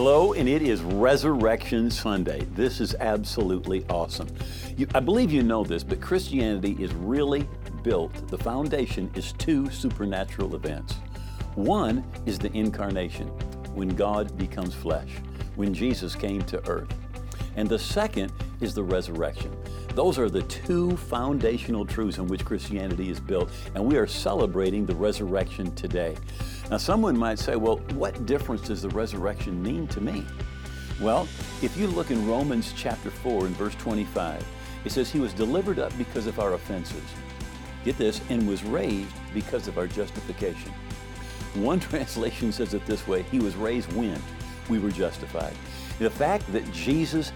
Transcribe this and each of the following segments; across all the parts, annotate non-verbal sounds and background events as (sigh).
Hello, and it is Resurrection Sunday. This is absolutely awesome. You, I believe you know this, but Christianity is really built, the foundation is two supernatural events. One is the incarnation, when God becomes flesh, when Jesus came to earth. And the second is the resurrection. Those are the two foundational truths on which Christianity is built, and we are celebrating the resurrection today. Now, someone might say, well, what difference does the resurrection mean to me? Well, if you look in Romans chapter 4 and verse 25, it says, He was delivered up because of our offenses. Get this, and was raised because of our justification. One (laughs) translation says it this way He was raised when we were justified. The fact that Jesus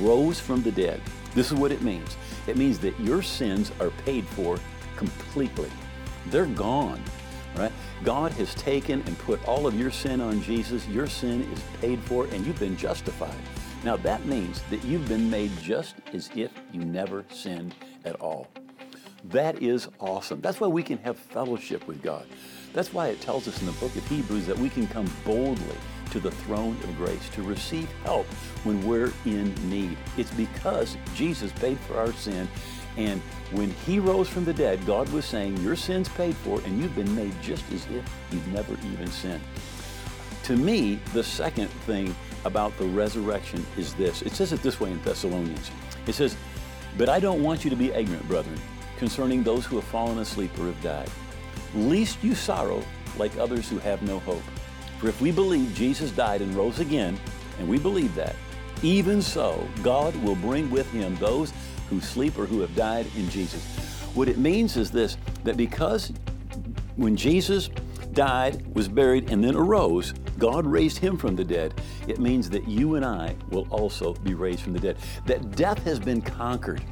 rose from the dead, this is what it means. It means that your sins are paid for completely. They're gone, right? God has taken and put all of your sin on Jesus. Your sin is paid for and you've been justified. Now that means that you've been made just as if you never sinned at all. That is awesome. That's why we can have fellowship with God. That's why it tells us in the book of Hebrews that we can come boldly to the throne of grace to receive help when we're in need. It's because Jesus paid for our sin. And when he rose from the dead, God was saying, Your sin's paid for, and you've been made just as if you've never even sinned. To me, the second thing about the resurrection is this. It says it this way in Thessalonians. It says, But I don't want you to be ignorant, brethren, concerning those who have fallen asleep or have died. lest you sorrow like others who have no hope. For if we believe Jesus died and rose again, and we believe that, even so, God will bring with him those who sleep or who have died in Jesus. What it means is this that because when Jesus died, was buried, and then arose, God raised him from the dead. It means that you and I will also be raised from the dead. That death has been conquered.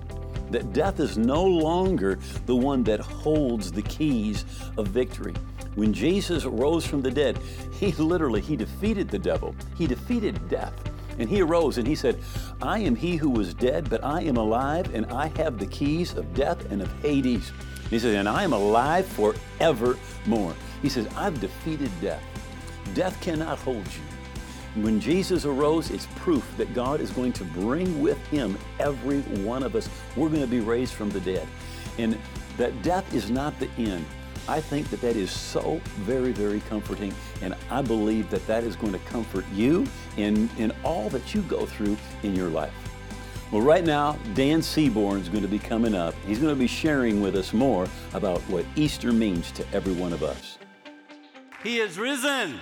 That death is no longer the one that holds the keys of victory. When Jesus rose from the dead, he (laughs) literally he defeated the devil. He defeated death. And he arose and he said, I am he who was dead, but I am alive, and I have the keys of death and of Hades. He said, and I am alive forevermore. He says, I've defeated death. Death cannot hold you. When Jesus arose, it's proof that God is going to bring with him every one of us. We're going to be raised from the dead. And that death is not the end. I think that that is so very, very comforting, and I believe that that is going to comfort you in, in all that you go through in your life. Well, right now, Dan Seaborn is going to be coming up. He's going to be sharing with us more about what Easter means to every one of us. He is risen.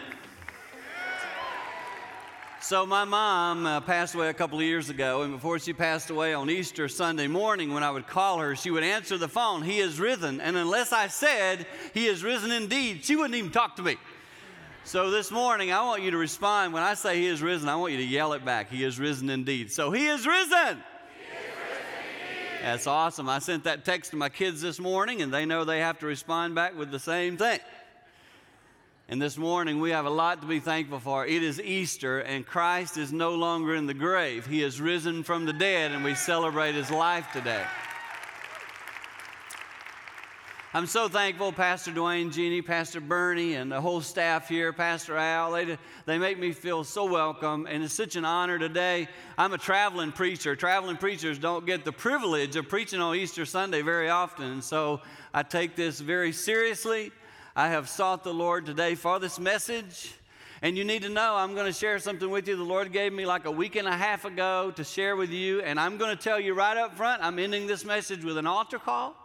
So, my mom uh, passed away a couple of years ago, and before she passed away on Easter Sunday morning, when I would call her, she would answer the phone, He is risen. And unless I said, He is risen indeed, she wouldn't even talk to me. So, this morning, I want you to respond. When I say He is risen, I want you to yell it back He is risen indeed. So, He is risen. That's awesome. I sent that text to my kids this morning, and they know they have to respond back with the same thing. And this morning we have a lot to be thankful for. It is Easter, and Christ is no longer in the grave. He has risen from the dead, and we celebrate his life today. I'm so thankful, Pastor Duane, Jeannie, Pastor Bernie, and the whole staff here, Pastor Al. They, they make me feel so welcome, and it's such an honor today. I'm a traveling preacher. Traveling preachers don't get the privilege of preaching on Easter Sunday very often, and so I take this very seriously. I have sought the Lord today for this message. And you need to know I'm going to share something with you the Lord gave me like a week and a half ago to share with you. And I'm going to tell you right up front I'm ending this message with an altar call.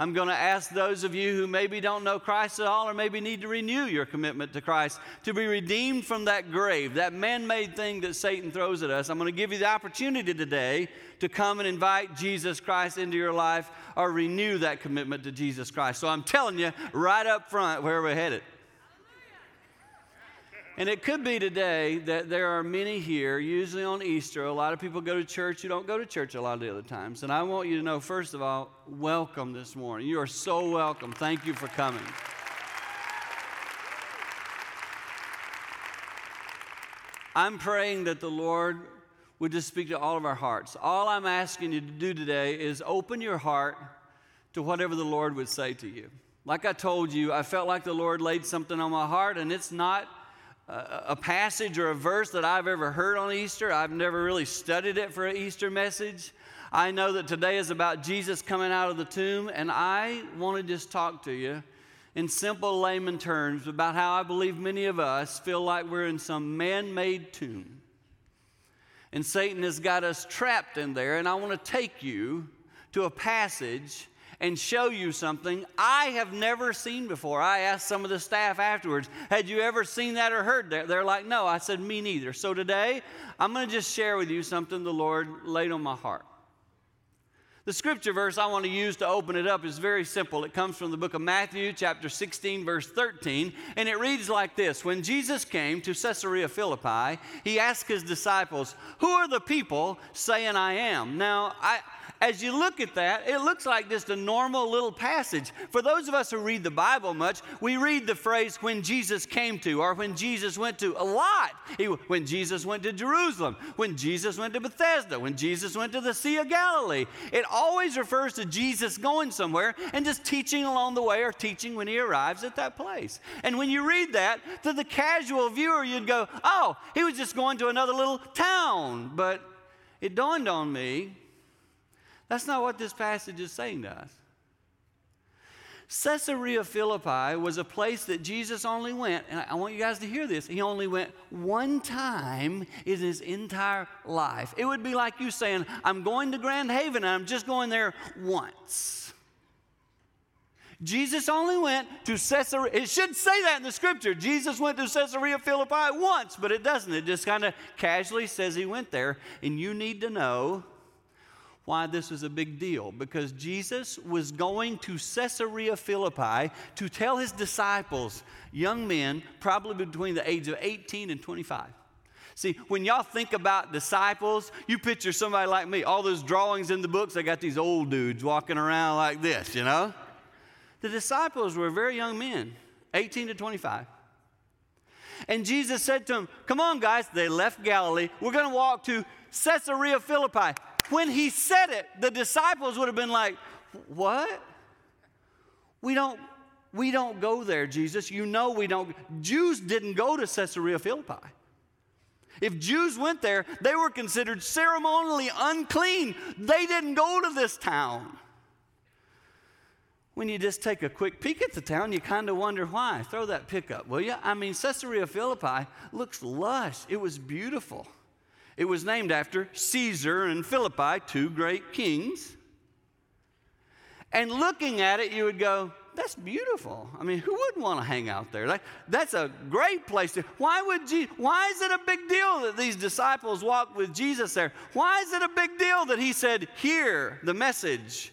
I'm going to ask those of you who maybe don't know Christ at all or maybe need to renew your commitment to Christ to be redeemed from that grave, that man made thing that Satan throws at us. I'm going to give you the opportunity today to come and invite Jesus Christ into your life or renew that commitment to Jesus Christ. So I'm telling you right up front where we're headed. And it could be today that there are many here, usually on Easter. A lot of people go to church who don't go to church a lot of the other times. And I want you to know, first of all, welcome this morning. You are so welcome. Thank you for coming. I'm praying that the Lord would just speak to all of our hearts. All I'm asking you to do today is open your heart to whatever the Lord would say to you. Like I told you, I felt like the Lord laid something on my heart, and it's not a passage or a verse that I've ever heard on Easter. I've never really studied it for an Easter message. I know that today is about Jesus coming out of the tomb, and I want to just talk to you in simple layman terms about how I believe many of us feel like we're in some man made tomb. And Satan has got us trapped in there, and I want to take you to a passage and show you something I have never seen before. I asked some of the staff afterwards, Had you ever seen that or heard that? They're like, No. I said, Me neither. So today, I'm going to just share with you something the Lord laid on my heart. The scripture verse I want to use to open it up is very simple. It comes from the book of Matthew, chapter 16, verse 13, and it reads like this When Jesus came to Caesarea Philippi, he asked his disciples, Who are the people saying I am? Now, I as you look at that, it looks like just a normal little passage. For those of us who read the Bible much, we read the phrase when Jesus came to or when Jesus went to a lot. He, when Jesus went to Jerusalem, when Jesus went to Bethesda, when Jesus went to the Sea of Galilee. It always refers to Jesus going somewhere and just teaching along the way or teaching when he arrives at that place. And when you read that, to the casual viewer, you'd go, oh, he was just going to another little town. But it dawned on me that's not what this passage is saying to us. Caesarea Philippi was a place that Jesus only went, and I want you guys to hear this. He only went one time in his entire life. It would be like you saying, I'm going to Grand Haven and I'm just going there once. Jesus only went to Caesarea. It should say that in the scripture. Jesus went to Caesarea Philippi once, but it doesn't. It just kind of casually says he went there. And you need to know why this was a big deal because Jesus was going to Caesarea Philippi to tell his disciples, young men, probably between the age of 18 and 25. See, when y'all think about disciples, you picture somebody like me. All those drawings in the books, I got these old dudes walking around like this, you know? The disciples were very young men, 18 to 25. And Jesus said to them, Come on, guys. They left Galilee. We're going to walk to Caesarea Philippi when he said it, the disciples would have been like, What? We don't, we don't go there, Jesus. You know we don't. Jews didn't go to Caesarea Philippi. If Jews went there, they were considered ceremonially unclean. They didn't go to this town. When you just take a quick peek at the town, you kind of wonder why. Throw that pick up, will you? I mean, Caesarea Philippi looks lush, it was beautiful. It was named after Caesar and Philippi, two great kings. And looking at it, you would go, that's beautiful. I mean, who wouldn't want to hang out there? That's a great place to. Why would Jesus, why is it a big deal that these disciples walked with Jesus there? Why is it a big deal that he said, Hear the message,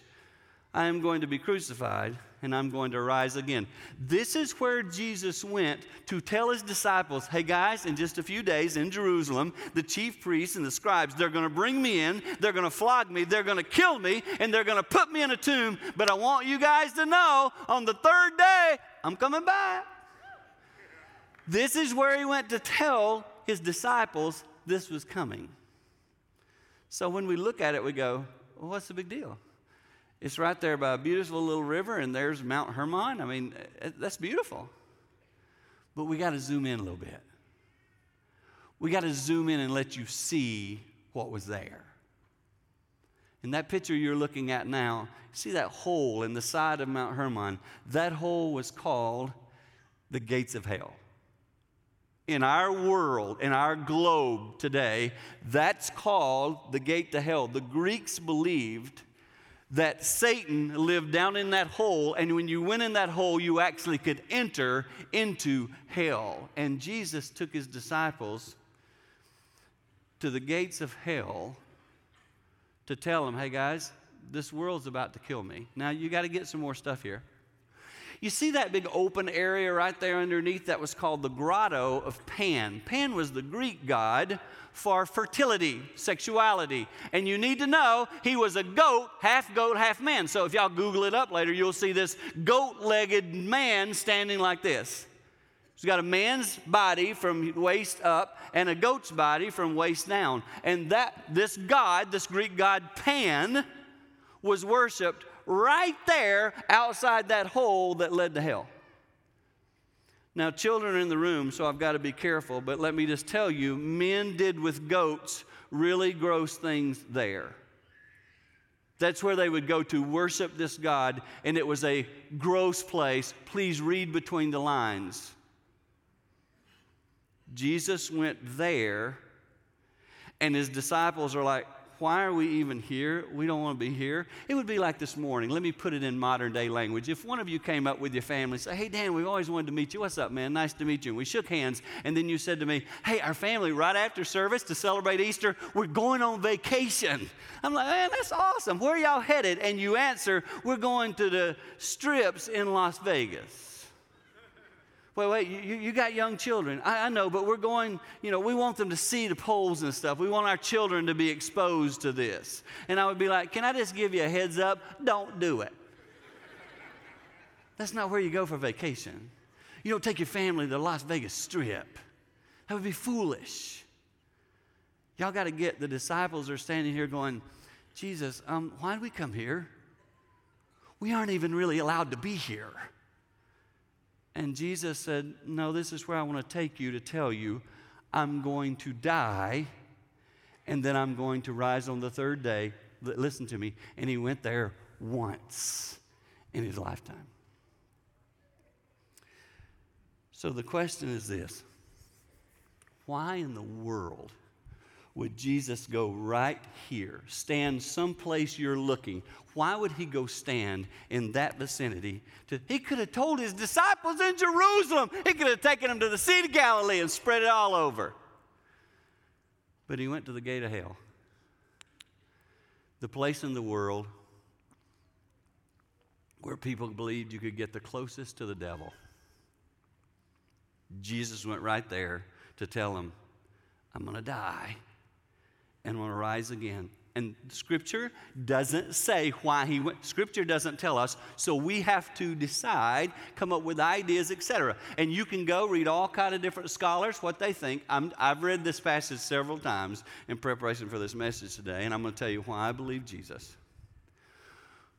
I am going to be crucified and I'm going to rise again. This is where Jesus went to tell his disciples, hey guys, in just a few days in Jerusalem, the chief priests and the scribes, they're going to bring me in, they're going to flog me, they're going to kill me, and they're going to put me in a tomb. But I want you guys to know on the third day, I'm coming back. This is where he went to tell his disciples this was coming. So when we look at it, we go, well, what's the big deal? It's right there by a beautiful little river, and there's Mount Hermon. I mean, eh, that's beautiful. But we got to zoom in a little bit. We got to zoom in and let you see what was there. In that picture you're looking at now, see that hole in the side of Mount Hermon? That hole was called the gates of hell. In our world, in our globe today, that's called the gate to hell. The Greeks believed that Satan lived down in that hole, and when you went in that hole, you actually could enter into hell. And Jesus took his disciples to the gates of hell to tell them, hey guys, this world's about to kill me. Now you got to get some more stuff here. You see that big open area right there underneath that was called the Grotto of Pan. Pan was the Greek god for fertility, sexuality. And you need to know he was a goat, half goat, half man. So if y'all Google it up later, you'll see this goat legged man standing like this. He's got a man's body from waist up and a goat's body from waist down. And that this god, this Greek god Pan, was worshiped right there outside that hole that led to hell. Now, children are in the room, so I've got to be careful, but let me just tell you men did with goats really gross things there. That's where they would go to worship this God, and it was a gross place. Please read between the lines. Jesus went there, and his disciples are like, why are we even here? We don't want to be here. It would be like this morning. Let me put it in modern day language. If one of you came up with your family and said, Hey, Dan, we've always wanted to meet you. What's up, man? Nice to meet you. And we shook hands. And then you said to me, Hey, our family, right after service to celebrate Easter, we're going on vacation. I'm like, Man, that's awesome. Where y'all headed? And you answer, We're going to the strips in Las Vegas. Wait, wait, you, you got young children. I, I, know, but we're going, you know, we want them to see the poles and stuff. We want our children to be exposed to this. And I would be like, can I just give you a heads up? Don't do it. That's not where you go for vacation. You don't take your family to the Las Vegas Strip. That would be foolish. Y'all got to get the disciples are standing here going, Jesus, um, why did we come here? We aren't even really allowed to be here. And Jesus said, No, this is where I want to take you to tell you I'm going to die and then I'm going to rise on the third day. Listen to me. And he went there once in his lifetime. So the question is this why in the world would Jesus go right here, stand someplace you're looking? Why would he go stand in that vicinity? To, he could have told his disciples in Jerusalem. He could have taken them to the Sea of Galilee and spread it all over. But he went to the gate of hell, the place in the world where people believed you could get the closest to the devil. Jesus went right there to tell them, I'm going to die and will rise again. And Scripture doesn't say why he went. Scripture doesn't tell us, so we have to decide, come up with ideas, etc. And you can go read all kind of different scholars what they think. i have read this passage several times in preparation for this message today, and I'm going to tell you why I believe Jesus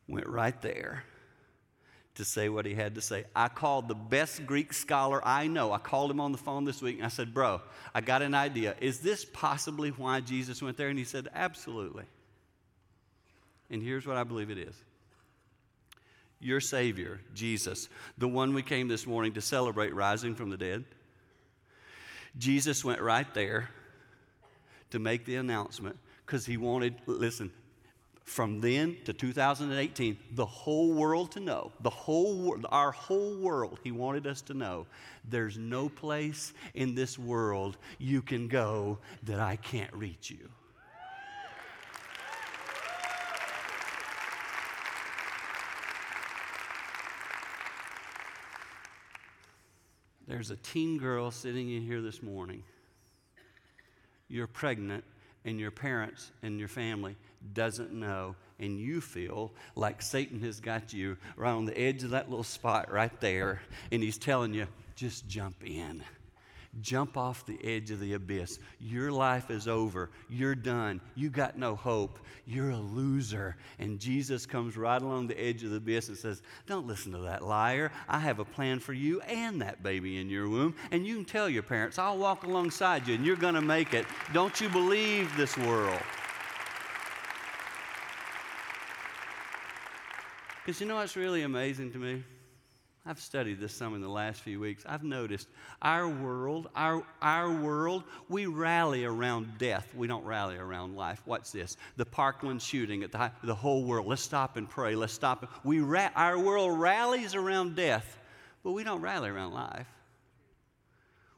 went right there to say what he had to say. I called the best Greek scholar I know. I called him on the phone this week and I said, Bro, I got an idea. Is this possibly why Jesus went there? And he said, Absolutely. And here's what I believe it is Your Savior, Jesus, the one we came this morning to celebrate rising from the dead, Jesus went right there to make the announcement because he wanted, listen, from then to 2018, the whole world to know, the whole our whole world, he wanted us to know, there's no place in this world you can go that I can't reach you. There's a teen girl sitting in here this morning. You're pregnant, and your parents and your family doesn't know, and you feel like Satan has got you right on the edge of that little spot right there, and he's telling you, just jump in. Jump off the edge of the abyss. Your life is over. You're done. You got no hope. You're a loser. And Jesus comes right along the edge of the abyss and says, Don't listen to that liar. I have a plan for you and that baby in your womb. And you can tell your parents, I'll walk alongside you and you're going to make it. Don't you believe this world? Because you know what's really amazing to me? I've studied this some in the last few weeks. I've noticed our world, our, our world, we rally around death. We don't rally around life. What's this? The Parkland shooting at the, the whole world. Let's stop and pray. Let's stop. We ra- our world rallies around death, but we don't rally around life.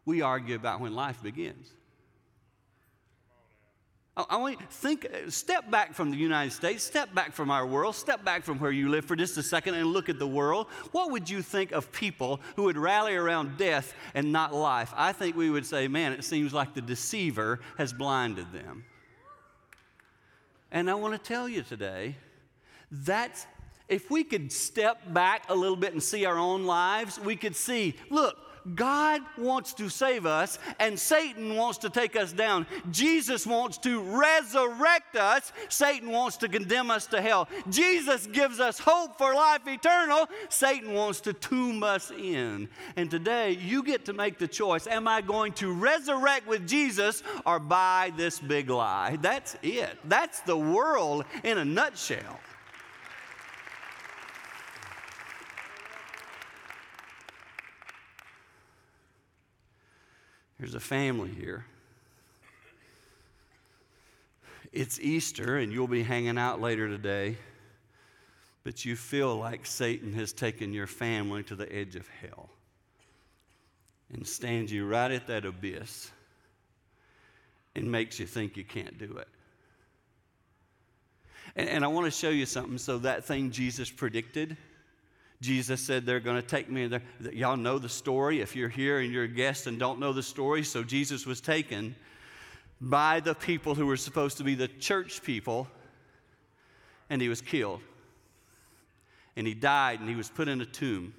We argue about when life begins. I want you think, step back from the United States, step back from our world, step back from where you live for just a second and look at the world. What would you think of people who would rally around death and not life? I think we would say, man, it seems like the deceiver has blinded them. And I want to tell you today, that if we could step back a little bit and see our own lives, we could see, look, God wants to save us, and Satan wants to take us down. Jesus wants to resurrect us, Satan wants to condemn us to hell. Jesus gives us hope for life eternal, Satan wants to tomb us in. And today, you get to make the choice Am I going to resurrect with Jesus or buy this big lie? That's it. That's the world in a nutshell. There's a family here. It's Easter, and you'll be hanging out later today, but you feel like Satan has taken your family to the edge of hell and stands you right at that abyss and makes you think you can't do it. And, and I want to show you something. So, that thing Jesus predicted Jesus said they're going to take me. There. Y'all know the story if you're here and you're a guest and don't know the story. So Jesus was taken by the people who were supposed to be the church people, and he was killed. And he died and he was put in a tomb.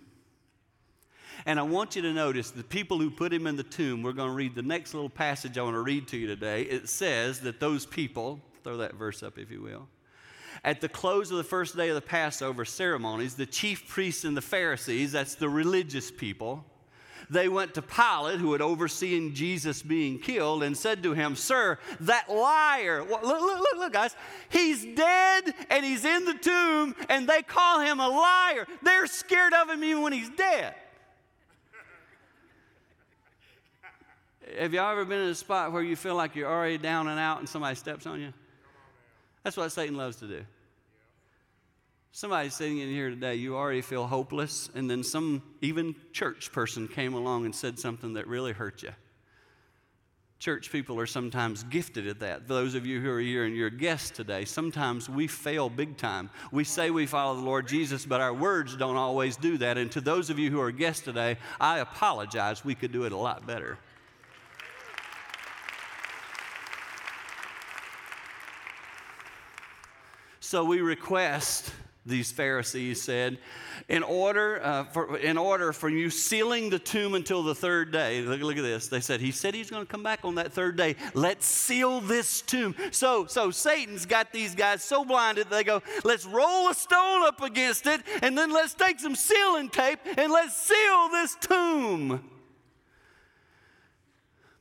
And I want you to notice the people who put him in the tomb, we're going to read the next little passage I want to read to you today. It says that those people, throw that verse up if you will at the close of the first day of the Passover ceremonies, the chief priests and the Pharisees, that's the religious people, they went to Pilate, who had overseen Jesus being killed, and said to him, Sir, that liar, look, look, look, look, guys, he's dead and he's in the tomb, and they call him a liar. They're scared of him even when he's dead. Have y'all ever been in a spot where you feel like you're already down and out and somebody steps on you? That's what Satan loves to do. Somebody sitting in here today, you already feel hopeless, and then some, even church person, came along and said something that really hurt you. Church people are sometimes gifted at that. Those of you who are here and you're guests today, sometimes we fail big time. We say we follow the Lord Jesus, but our words don't always do that. And to those of you who are guests today, I apologize. We could do it a lot better. So we request, these Pharisees said, in order, uh, for, in order for you sealing the tomb until the third day. Look, look at this. They said, He said He's going to come back on that third day. Let's seal this tomb. So, so Satan's got these guys so blinded, they go, Let's roll a stone up against it, and then let's take some sealing tape and let's seal this tomb.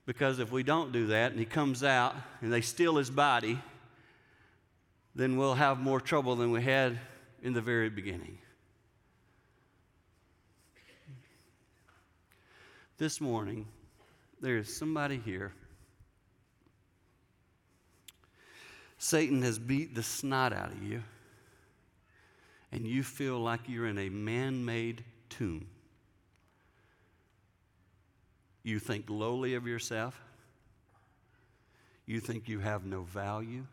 Because if we don't do that and he comes out and they steal his body, then we'll have more trouble than we had in the very beginning. This morning, there is somebody here. Satan has beat the snot out of you, and you feel like you're in a man made tomb. You think lowly of yourself, you think you have no value.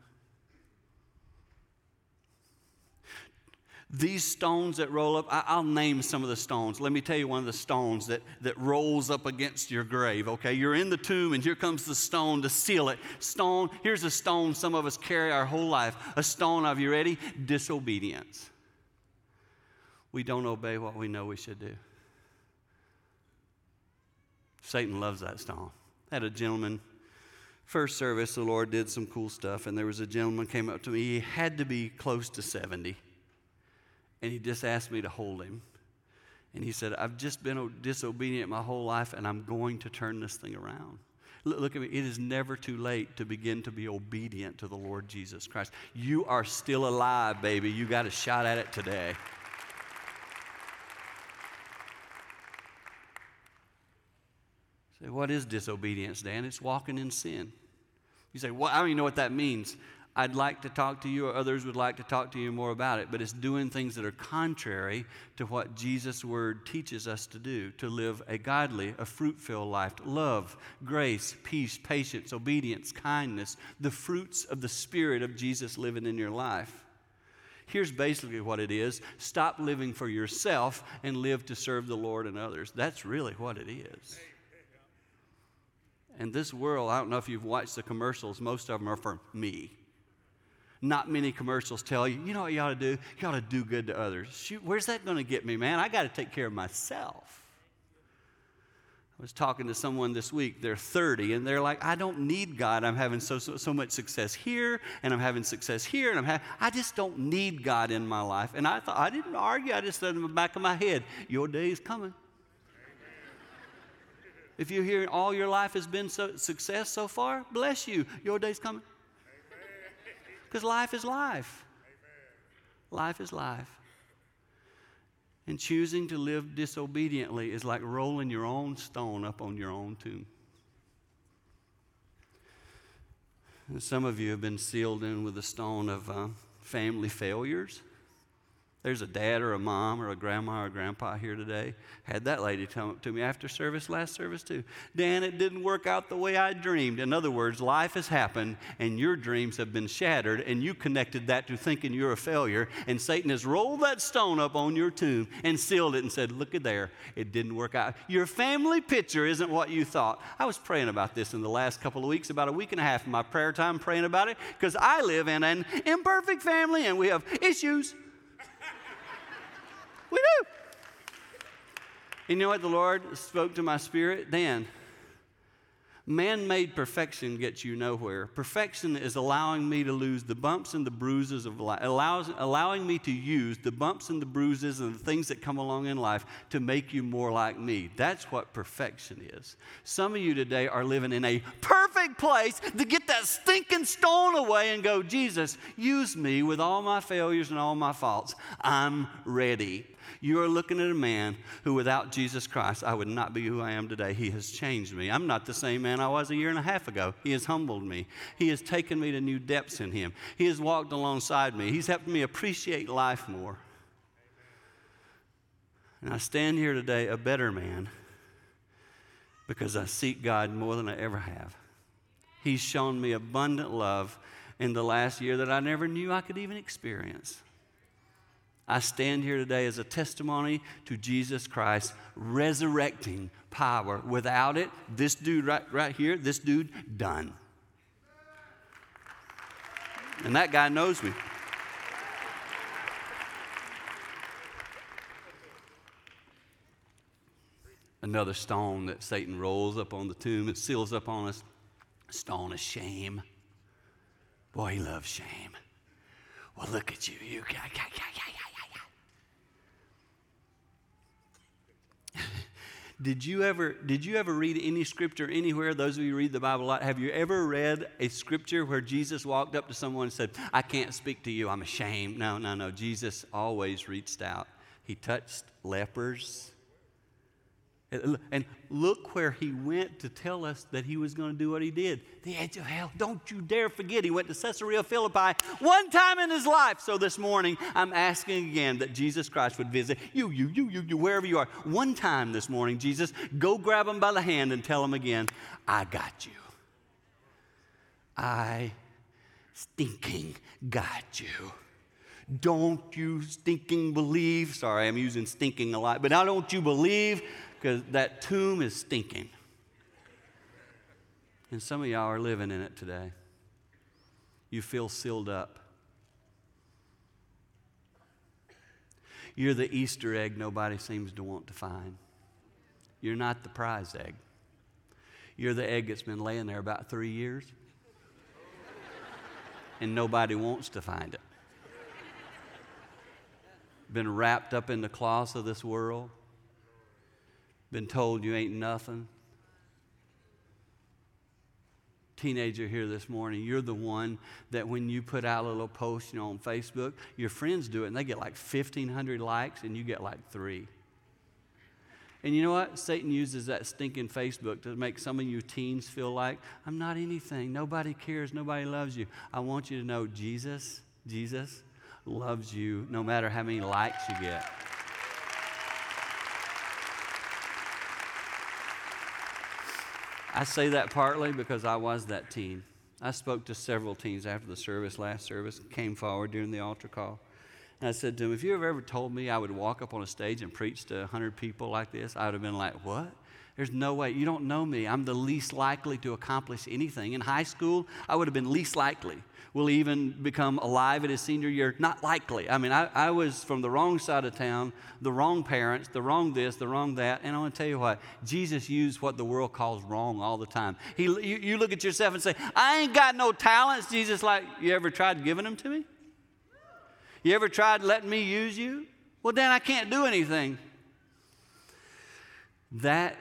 These stones that roll up, I, will name some of the stones. Let me tell you one of the stones that, that rolls up against your grave, okay? You're in the tomb and here comes the stone to seal it. Stone, here's a stone some of us carry our whole life. A stone of, you ready? Disobedience. We don't obey what we know we should do. Satan loves that stone. I had a gentleman, first service, the Lord did some cool stuff, and there was a gentleman came up to me. He had to be close to 70 and he just asked me to hold him. And he said, I've just been disobedient my whole life, and I'm going to turn this thing around. Look, look at me. It is never too late to begin to be obedient to the Lord Jesus Christ. You are still alive, baby. You got a shot at it today. Say, what is disobedience, Dan? It's walking in sin. You say, well, I don't even know what that means. I'd like to talk to you, or others would like to talk to you more about it, but it's doing things that are contrary to what Jesus' word teaches us to do to live a godly, a fruit filled life. Love, grace, peace, patience, obedience, kindness, the fruits of the Spirit of Jesus living in your life. Here's basically what it is stop living for yourself and live to serve the Lord and others. That's really what it is. And this world, I don't know if you've watched the commercials, most of them are for me. Not many commercials tell you, you know what you ought to do? You ought to do good to others. Shoot, where's that going to get me, man? I got to take care of myself. I was talking to someone this week, they're 30, and they're like, I don't need God. I'm having so, so, so much success here, and I'm having success here, and I'm ha- I just don't need God in my life. And I thought, I didn't argue, I just said in the back of my head, Your day is coming. If you're here all your life has been so, success so far, bless you. Your day's coming. Because life is life. Life is life. And choosing to live disobediently is like rolling your own stone up on your own tomb. And some of you have been sealed in with the stone of uh, family failures there's a dad or a mom or a grandma or a grandpa here today. Had that lady tell to me after service, last service too. Dan, it didn't work out the way I dreamed. In other words, life has happened and your dreams have been shattered, and you connected that to thinking you're a failure. And Satan has rolled that stone up on your tomb and sealed it and said, Look at there, it didn't work out. Your family picture isn't what you thought. I was praying about this in the last couple of weeks, about a week and a half in my prayer time, praying about it, because I live in an imperfect family and we have issues. We do. You know what the Lord spoke to my spirit? Dan, Man made perfection gets you nowhere. Perfection is allowing me to lose the bumps and the bruises of life, allows, allowing me to use the bumps and the bruises and the things that come along in life to make you more like me. That's what perfection is. Some of you today are living in a perfect place to get that stinking stone away and go, Jesus, use me with all my failures and all my faults. I'm ready. You are looking at a man who, without Jesus Christ, I would not be who I am today. He has changed me. I'm not the same man I was a year and a half ago. He has humbled me. He has taken me to new depths in Him. He has walked alongside me. He's helped me appreciate life more. And I stand here today a better man because I seek God more than I ever have. He's shown me abundant love in the last year that I never knew I could even experience. I stand here today as a testimony to Jesus Christ resurrecting power. Without it, this dude right, right here, this dude, done. And that guy knows me. Another stone that Satan rolls up on the tomb and seals up on us. Stone of shame. Boy, he loves shame. Well, look at you. You, yeah, yeah, yeah, Did you ever did you ever read any scripture anywhere? Those of you read the Bible a lot, have you ever read a scripture where Jesus walked up to someone and said, "I can't speak to you. I'm ashamed." No, no, no. Jesus always reached out. He touched lepers. And look where he went to tell us that he was going to do what he did. The edge of hell. Don't you dare forget he went to Caesarea Philippi one time in his life. So this morning, I'm asking again that Jesus Christ would visit you, you, you, you, you, wherever you are. One time this morning, Jesus, go grab him by the hand and tell him again, I got you. I stinking got you. Don't you stinking believe? Sorry, I'm using stinking a lot, but now don't you believe because that tomb is stinking. And some of y'all are living in it today. You feel sealed up. You're the Easter egg nobody seems to want to find. You're not the prize egg. You're the egg that's been laying there about three years, and nobody wants to find it. Been wrapped up in the cloths of this world been told you ain't nothing. Teenager here this morning, you're the one that when you put out a little post you know, on Facebook, your friends do it and they get like 1,500 likes and you get like three. And you know what? Satan uses that stinking Facebook to make some of you teens feel like, I'm not anything. Nobody cares. Nobody loves you. I want you to know Jesus, Jesus loves you no matter how many likes you get. I say that partly because I was that teen. I spoke to several teens after the service, last service, came forward during the altar call. And I said to them, If you ever ever told me I would walk up on a stage and preach to 100 people like this, I would have been like, What? There's no way. You don't know me. I'm the least likely to accomplish anything. In high school, I would have been least likely. Will even become alive at his senior year? Not likely. I mean, I, I was from the wrong side of town, the wrong parents, the wrong this, the wrong that. And I want to tell you what, Jesus used what the world calls wrong all the time. He, you, you look at yourself and say, I ain't got no talents. Jesus, like, you ever tried giving them to me? You ever tried letting me use you? Well, then I can't do anything. That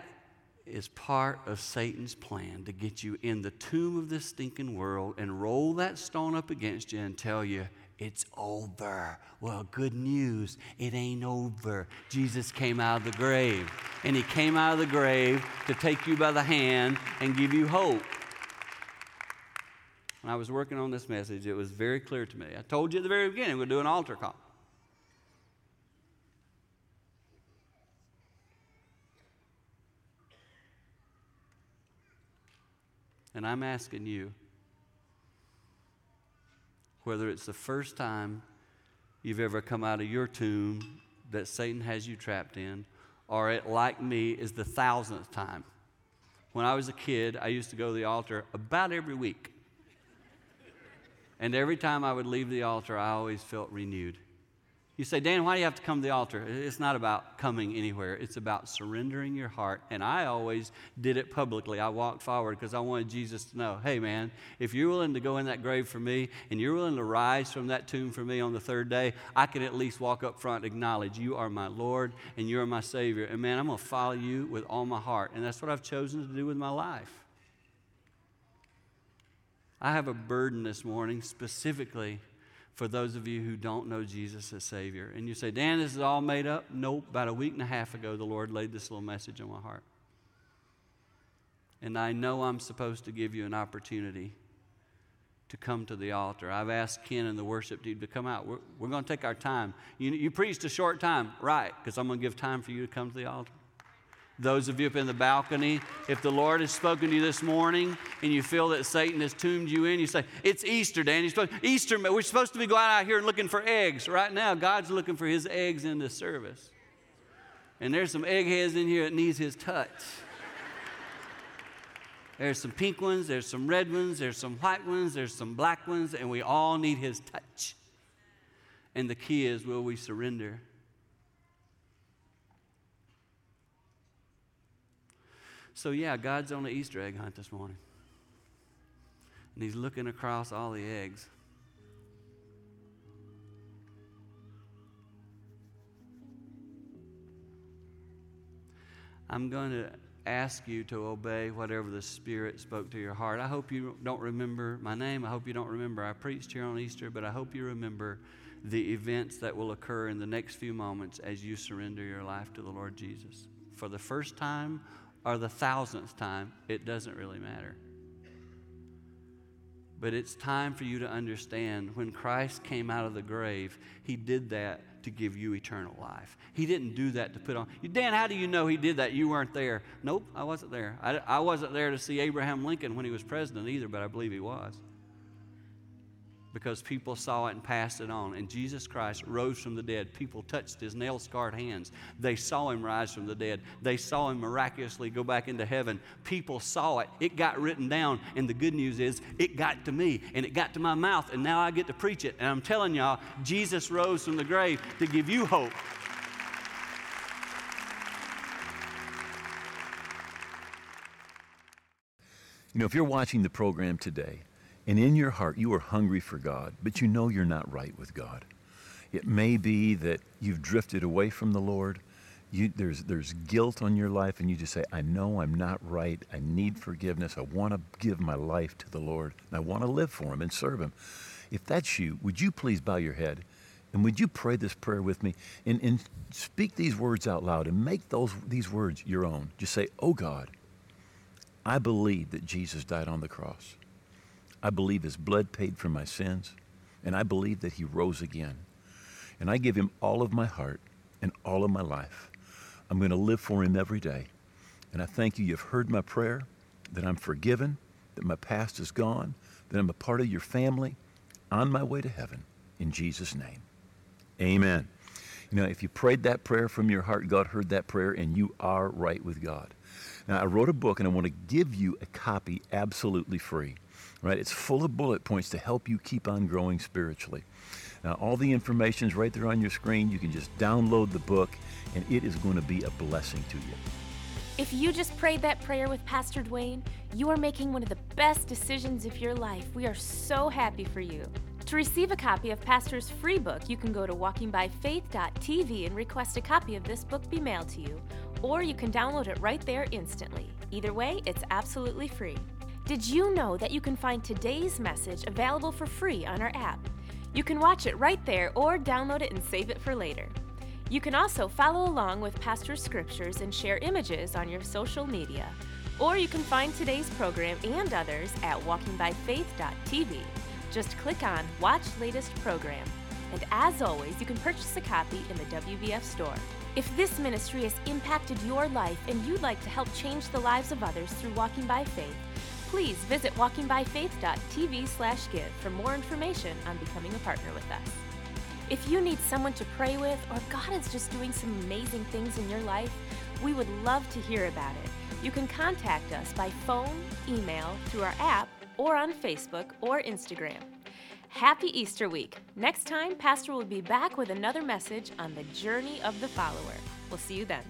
is part of Satan's plan to get you in the tomb of this stinking world and roll that stone up against you and tell you it's over. Well, good news, it ain't over. Jesus came out of the grave, and he came out of the grave to take you by the hand and give you hope. When I was working on this message, it was very clear to me. I told you at the very beginning we'll do an altar call. And I'm asking you whether it's the first time you've ever come out of your tomb that Satan has you trapped in, or it, like me, is the thousandth time. When I was a kid, I used to go to the altar about every week. And every time I would leave the altar, I always felt renewed. You say, Dan, why do you have to come to the altar? It's not about coming anywhere, it's about surrendering your heart. And I always did it publicly. I walked forward because I wanted Jesus to know hey, man, if you're willing to go in that grave for me and you're willing to rise from that tomb for me on the third day, I can at least walk up front and acknowledge you are my Lord and you're my Savior. And man, I'm going to follow you with all my heart. And that's what I've chosen to do with my life. I have a burden this morning specifically for those of you who don't know Jesus as Savior. And you say, Dan, this is all made up? Nope. About a week and a half ago, the Lord laid this little message on my heart. And I know I'm supposed to give you an opportunity to come to the altar. I've asked Ken and the worship team to come out. We're, we're going to take our time. You, you preached a short time, right, because I'm going to give time for you to come to the altar. Those of you up in the balcony, if the Lord has spoken to you this morning and you feel that Satan has tuned you in, you say, It's Easter, Dan. Supposed, Easter, we're supposed to be going out here and looking for eggs. Right now, God's looking for his eggs in this service. And there's some eggheads in here that needs his touch. There's some pink ones, there's some red ones, there's some white ones, there's some black ones, and we all need his touch. And the key is will we surrender? So, yeah, God's on the Easter egg hunt this morning. And He's looking across all the eggs. I'm going to ask you to obey whatever the Spirit spoke to your heart. I hope you don't remember my name. I hope you don't remember I preached here on Easter, but I hope you remember the events that will occur in the next few moments as you surrender your life to the Lord Jesus. For the first time or the thousandth time, it doesn't really matter. But it's time for you to understand when Christ came out of the grave, he did that to give you eternal life. He didn't do that to put on. Dan, how do you know he did that? You weren't there. Nope, I wasn't there. I, I wasn't there to see Abraham Lincoln when he was president either, but I believe he was because people saw it and passed it on. And Jesus Christ rose from the dead. People touched his nail scarred hands. They saw him rise from the dead. They saw him miraculously go back into heaven. People saw it. It got written down. And the good news is, it got to me and it got to my mouth. And now I get to preach it. And I'm telling y'all, Jesus rose from the grave to give you hope. You know, if you're watching the program today, and in your heart, you are hungry for God, but you know you're not right with God. It may be that you've drifted away from the Lord. You, there's, there's guilt on your life, and you just say, I know I'm not right. I need forgiveness. I want to give my life to the Lord, and I want to live for Him and serve Him. If that's you, would you please bow your head? And would you pray this prayer with me and, and speak these words out loud and make those, these words your own? Just say, Oh God, I believe that Jesus died on the cross. I believe his blood paid for my sins, and I believe that he rose again. And I give him all of my heart and all of my life. I'm going to live for him every day. And I thank you, you've heard my prayer, that I'm forgiven, that my past is gone, that I'm a part of your family, on my way to heaven. In Jesus' name. Amen. You know, if you prayed that prayer from your heart, God heard that prayer, and you are right with God. Now, I wrote a book and I want to give you a copy absolutely free. Right? It's full of bullet points to help you keep on growing spiritually. Now, all the information is right there on your screen. You can just download the book, and it is going to be a blessing to you. If you just prayed that prayer with Pastor Duane, you are making one of the best decisions of your life. We are so happy for you. To receive a copy of Pastor's free book, you can go to walkingbyfaith.tv and request a copy of this book be mailed to you, or you can download it right there instantly. Either way, it's absolutely free. Did you know that you can find today's message available for free on our app? You can watch it right there or download it and save it for later. You can also follow along with Pastor's scriptures and share images on your social media. Or you can find today's program and others at walkingbyfaith.tv. Just click on Watch Latest Program. And as always, you can purchase a copy in the WBF store. If this ministry has impacted your life and you'd like to help change the lives of others through Walking by Faith, please visit walkingbyfaith.tv slash give for more information on becoming a partner with us. If you need someone to pray with or God is just doing some amazing things in your life, we would love to hear about it. You can contact us by phone, email, through our app, or on Facebook or Instagram. Happy Easter week. Next time, Pastor will be back with another message on the journey of the follower. We'll see you then.